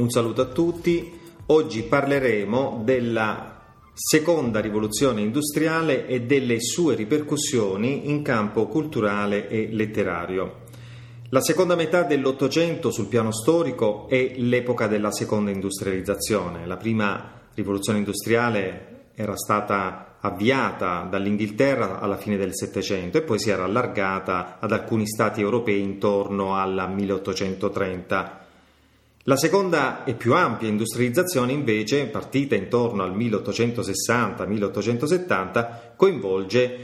Un saluto a tutti. Oggi parleremo della seconda rivoluzione industriale e delle sue ripercussioni in campo culturale e letterario. La seconda metà dell'Ottocento sul piano storico è l'epoca della seconda industrializzazione. La prima rivoluzione industriale era stata avviata dall'Inghilterra alla fine del Settecento e poi si era allargata ad alcuni stati europei intorno al 1830 la seconda e più ampia industrializzazione invece, partita intorno al 1860-1870, coinvolge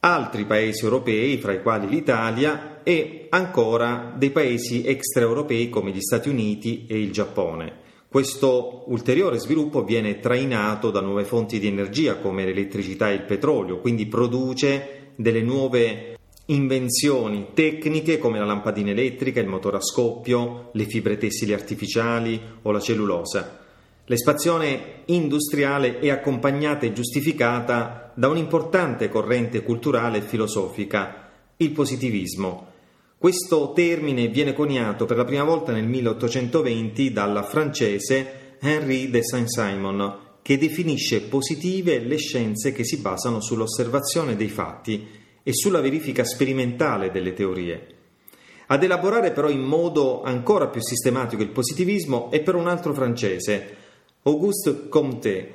altri paesi europei, fra i quali l'Italia, e ancora dei paesi extraeuropei come gli Stati Uniti e il Giappone. Questo ulteriore sviluppo viene trainato da nuove fonti di energia come l'elettricità e il petrolio, quindi produce delle nuove invenzioni tecniche come la lampadina elettrica, il motore a scoppio, le fibre tessili artificiali o la cellulosa. L'espansione industriale è accompagnata e giustificata da un'importante corrente culturale e filosofica, il positivismo. Questo termine viene coniato per la prima volta nel 1820 dal francese Henri de Saint-Simon, che definisce positive le scienze che si basano sull'osservazione dei fatti e sulla verifica sperimentale delle teorie. Ad elaborare però in modo ancora più sistematico il positivismo è per un altro francese, Auguste Comte,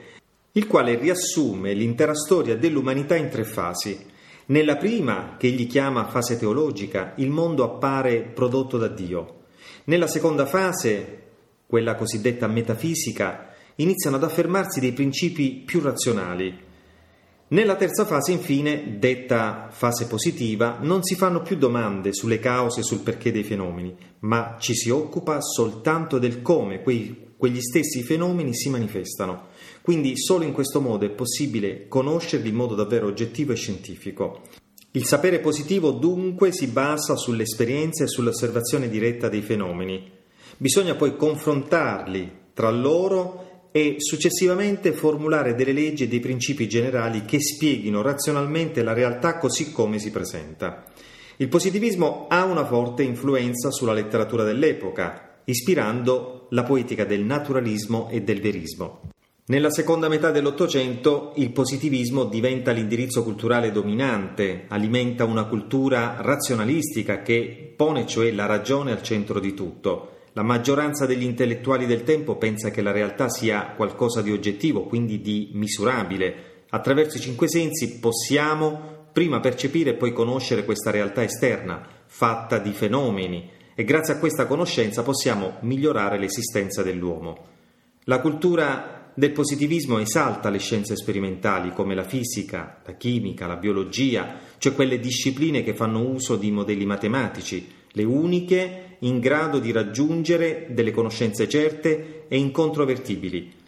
il quale riassume l'intera storia dell'umanità in tre fasi. Nella prima, che egli chiama fase teologica, il mondo appare prodotto da Dio. Nella seconda fase, quella cosiddetta metafisica, iniziano ad affermarsi dei principi più razionali, nella terza fase, infine, detta fase positiva, non si fanno più domande sulle cause e sul perché dei fenomeni, ma ci si occupa soltanto del come quei, quegli stessi fenomeni si manifestano. Quindi solo in questo modo è possibile conoscerli in modo davvero oggettivo e scientifico. Il sapere positivo dunque si basa sull'esperienza e sull'osservazione diretta dei fenomeni. Bisogna poi confrontarli tra loro e successivamente formulare delle leggi e dei principi generali che spieghino razionalmente la realtà così come si presenta. Il positivismo ha una forte influenza sulla letteratura dell'epoca, ispirando la poetica del naturalismo e del verismo. Nella seconda metà dell'Ottocento il positivismo diventa l'indirizzo culturale dominante, alimenta una cultura razionalistica che pone cioè la ragione al centro di tutto la maggioranza degli intellettuali del tempo pensa che la realtà sia qualcosa di oggettivo, quindi di misurabile. Attraverso i cinque sensi possiamo prima percepire e poi conoscere questa realtà esterna, fatta di fenomeni, e grazie a questa conoscenza possiamo migliorare l'esistenza dell'uomo. La cultura del positivismo esalta le scienze sperimentali come la fisica, la chimica, la biologia, cioè quelle discipline che fanno uso di modelli matematici, le uniche in grado di raggiungere delle conoscenze certe e incontrovertibili.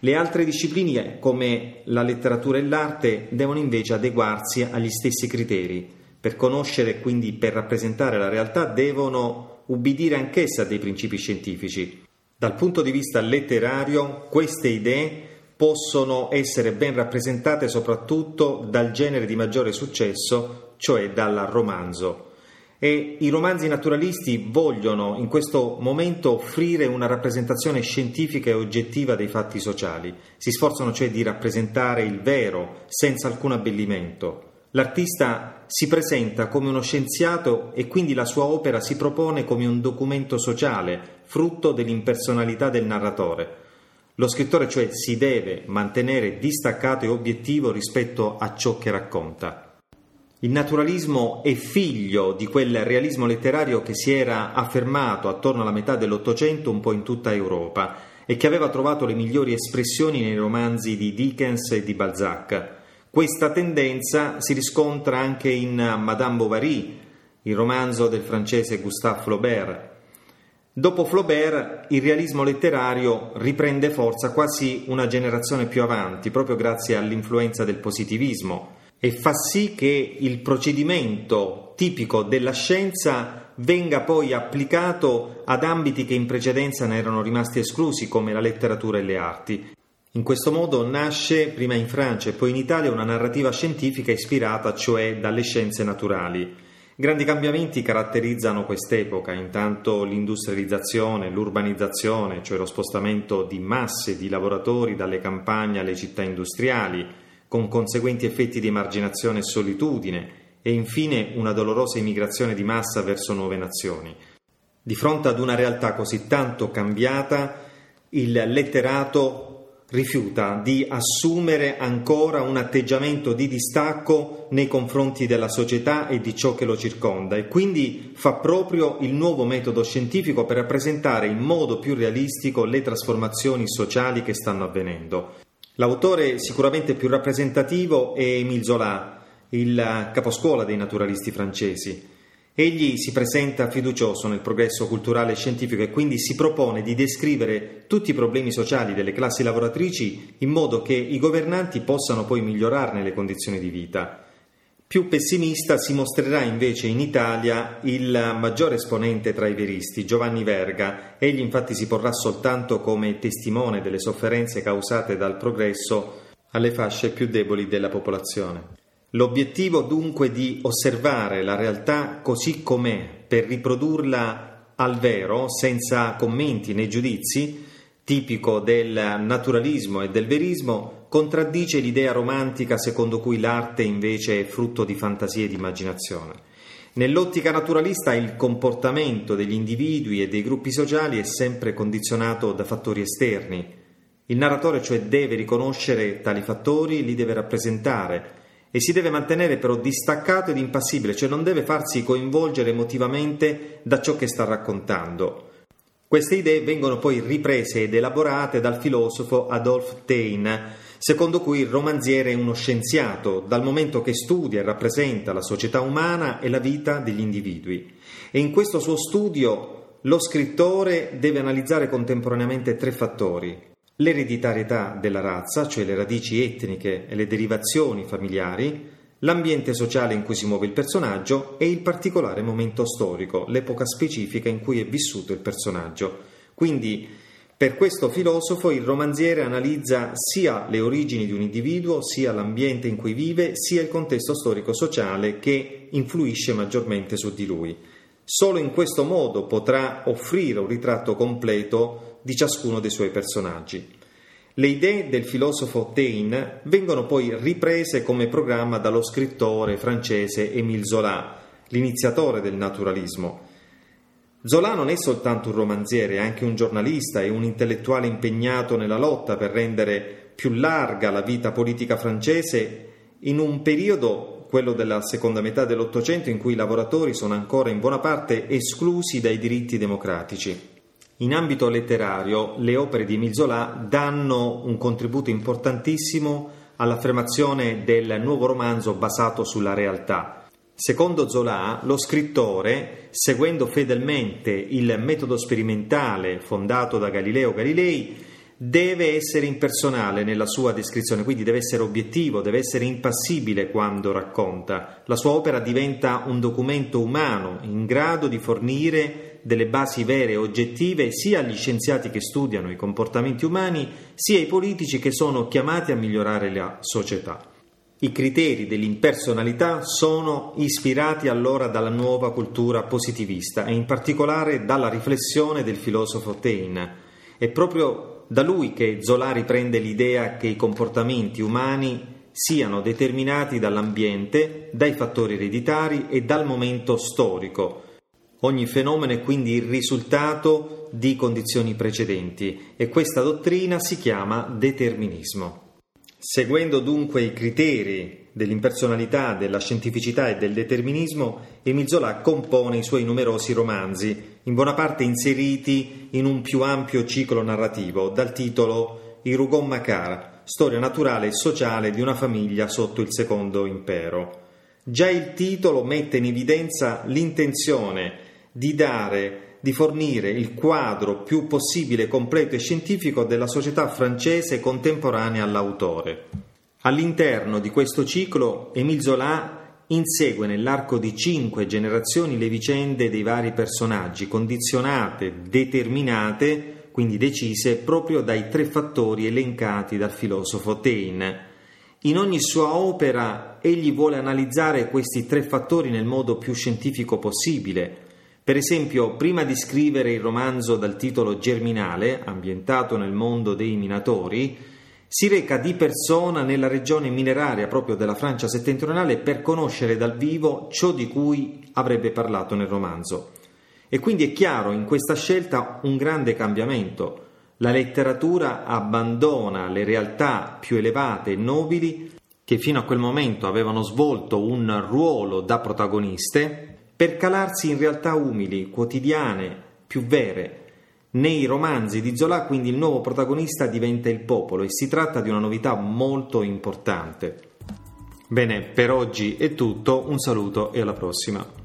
Le altre discipline, come la letteratura e l'arte, devono invece adeguarsi agli stessi criteri. Per conoscere e quindi per rappresentare la realtà devono ubbidire anch'esse a dei principi scientifici. Dal punto di vista letterario, queste idee possono essere ben rappresentate soprattutto dal genere di maggiore successo, cioè dal romanzo e i romanzi naturalisti vogliono in questo momento offrire una rappresentazione scientifica e oggettiva dei fatti sociali, si sforzano cioè di rappresentare il vero senza alcun abbellimento. L'artista si presenta come uno scienziato e quindi la sua opera si propone come un documento sociale, frutto dell'impersonalità del narratore. Lo scrittore cioè si deve mantenere distaccato e obiettivo rispetto a ciò che racconta. Il naturalismo è figlio di quel realismo letterario che si era affermato attorno alla metà dell'Ottocento un po' in tutta Europa e che aveva trovato le migliori espressioni nei romanzi di Dickens e di Balzac. Questa tendenza si riscontra anche in Madame Bovary, il romanzo del francese Gustave Flaubert. Dopo Flaubert, il realismo letterario riprende forza quasi una generazione più avanti, proprio grazie all'influenza del positivismo e fa sì che il procedimento tipico della scienza venga poi applicato ad ambiti che in precedenza ne erano rimasti esclusi come la letteratura e le arti. In questo modo nasce prima in Francia e poi in Italia una narrativa scientifica ispirata cioè dalle scienze naturali. Grandi cambiamenti caratterizzano quest'epoca, intanto l'industrializzazione, l'urbanizzazione, cioè lo spostamento di masse di lavoratori dalle campagne alle città industriali, con conseguenti effetti di emarginazione e solitudine, e infine una dolorosa immigrazione di massa verso nuove nazioni. Di fronte ad una realtà così tanto cambiata, il letterato rifiuta di assumere ancora un atteggiamento di distacco nei confronti della società e di ciò che lo circonda e quindi fa proprio il nuovo metodo scientifico per rappresentare in modo più realistico le trasformazioni sociali che stanno avvenendo. L'autore sicuramente più rappresentativo è Émile Zola, il caposcuola dei naturalisti francesi. Egli si presenta fiducioso nel progresso culturale e scientifico e quindi si propone di descrivere tutti i problemi sociali delle classi lavoratrici in modo che i governanti possano poi migliorarne le condizioni di vita. Più pessimista si mostrerà invece in Italia il maggiore esponente tra i veristi, Giovanni Verga. Egli infatti si porrà soltanto come testimone delle sofferenze causate dal progresso alle fasce più deboli della popolazione. L'obiettivo dunque di osservare la realtà così com'è per riprodurla al vero, senza commenti né giudizi, tipico del naturalismo e del verismo, contraddice l'idea romantica secondo cui l'arte invece è frutto di fantasia e di immaginazione. Nell'ottica naturalista il comportamento degli individui e dei gruppi sociali è sempre condizionato da fattori esterni. Il narratore cioè deve riconoscere tali fattori, li deve rappresentare, e si deve mantenere però distaccato ed impassibile, cioè non deve farsi coinvolgere emotivamente da ciò che sta raccontando. Queste idee vengono poi riprese ed elaborate dal filosofo Adolf Taine, secondo cui il romanziere è uno scienziato dal momento che studia e rappresenta la società umana e la vita degli individui. E in questo suo studio lo scrittore deve analizzare contemporaneamente tre fattori, l'ereditarietà della razza, cioè le radici etniche e le derivazioni familiari, l'ambiente sociale in cui si muove il personaggio e il particolare momento storico, l'epoca specifica in cui è vissuto il personaggio. Quindi, per questo filosofo, il romanziere analizza sia le origini di un individuo, sia l'ambiente in cui vive, sia il contesto storico-sociale che influisce maggiormente su di lui. Solo in questo modo potrà offrire un ritratto completo di ciascuno dei suoi personaggi. Le idee del filosofo Taine vengono poi riprese come programma dallo scrittore francese Émile Zola, l'iniziatore del naturalismo. Zola non è soltanto un romanziere, è anche un giornalista e un intellettuale impegnato nella lotta per rendere più larga la vita politica francese in un periodo, quello della seconda metà dell'Ottocento, in cui i lavoratori sono ancora in buona parte esclusi dai diritti democratici. In ambito letterario, le opere di Émile Zola danno un contributo importantissimo all'affermazione del nuovo romanzo basato sulla realtà. Secondo Zola, lo scrittore, seguendo fedelmente il metodo sperimentale fondato da Galileo Galilei, deve essere impersonale nella sua descrizione, quindi deve essere obiettivo, deve essere impassibile quando racconta. La sua opera diventa un documento umano in grado di fornire delle basi vere e oggettive sia agli scienziati che studiano i comportamenti umani, sia ai politici che sono chiamati a migliorare la società. I criteri dell'impersonalità sono ispirati allora dalla nuova cultura positivista e in particolare dalla riflessione del filosofo Taine. È proprio da lui che Zola riprende l'idea che i comportamenti umani siano determinati dall'ambiente, dai fattori ereditari e dal momento storico, Ogni fenomeno è quindi il risultato di condizioni precedenti e questa dottrina si chiama determinismo. Seguendo dunque i criteri dell'impersonalità, della scientificità e del determinismo, Emile Zola compone i suoi numerosi romanzi, in buona parte inseriti in un più ampio ciclo narrativo, dal titolo I Rougon Macquart, storia naturale e sociale di una famiglia sotto il secondo impero. Già il titolo mette in evidenza l'intenzione di dare, di fornire il quadro più possibile completo e scientifico della società francese contemporanea all'autore. All'interno di questo ciclo Émile Zola insegue nell'arco di cinque generazioni le vicende dei vari personaggi, condizionate, determinate, quindi decise proprio dai tre fattori elencati dal filosofo Taine. In ogni sua opera egli vuole analizzare questi tre fattori nel modo più scientifico possibile. Per esempio, prima di scrivere il romanzo dal titolo Germinale, ambientato nel mondo dei minatori, si reca di persona nella regione mineraria proprio della Francia settentrionale per conoscere dal vivo ciò di cui avrebbe parlato nel romanzo. E quindi è chiaro in questa scelta un grande cambiamento. La letteratura abbandona le realtà più elevate e nobili che fino a quel momento avevano svolto un ruolo da protagoniste per calarsi in realtà umili, quotidiane, più vere. Nei romanzi di Zola quindi il nuovo protagonista diventa il popolo e si tratta di una novità molto importante. Bene, per oggi è tutto, un saluto e alla prossima.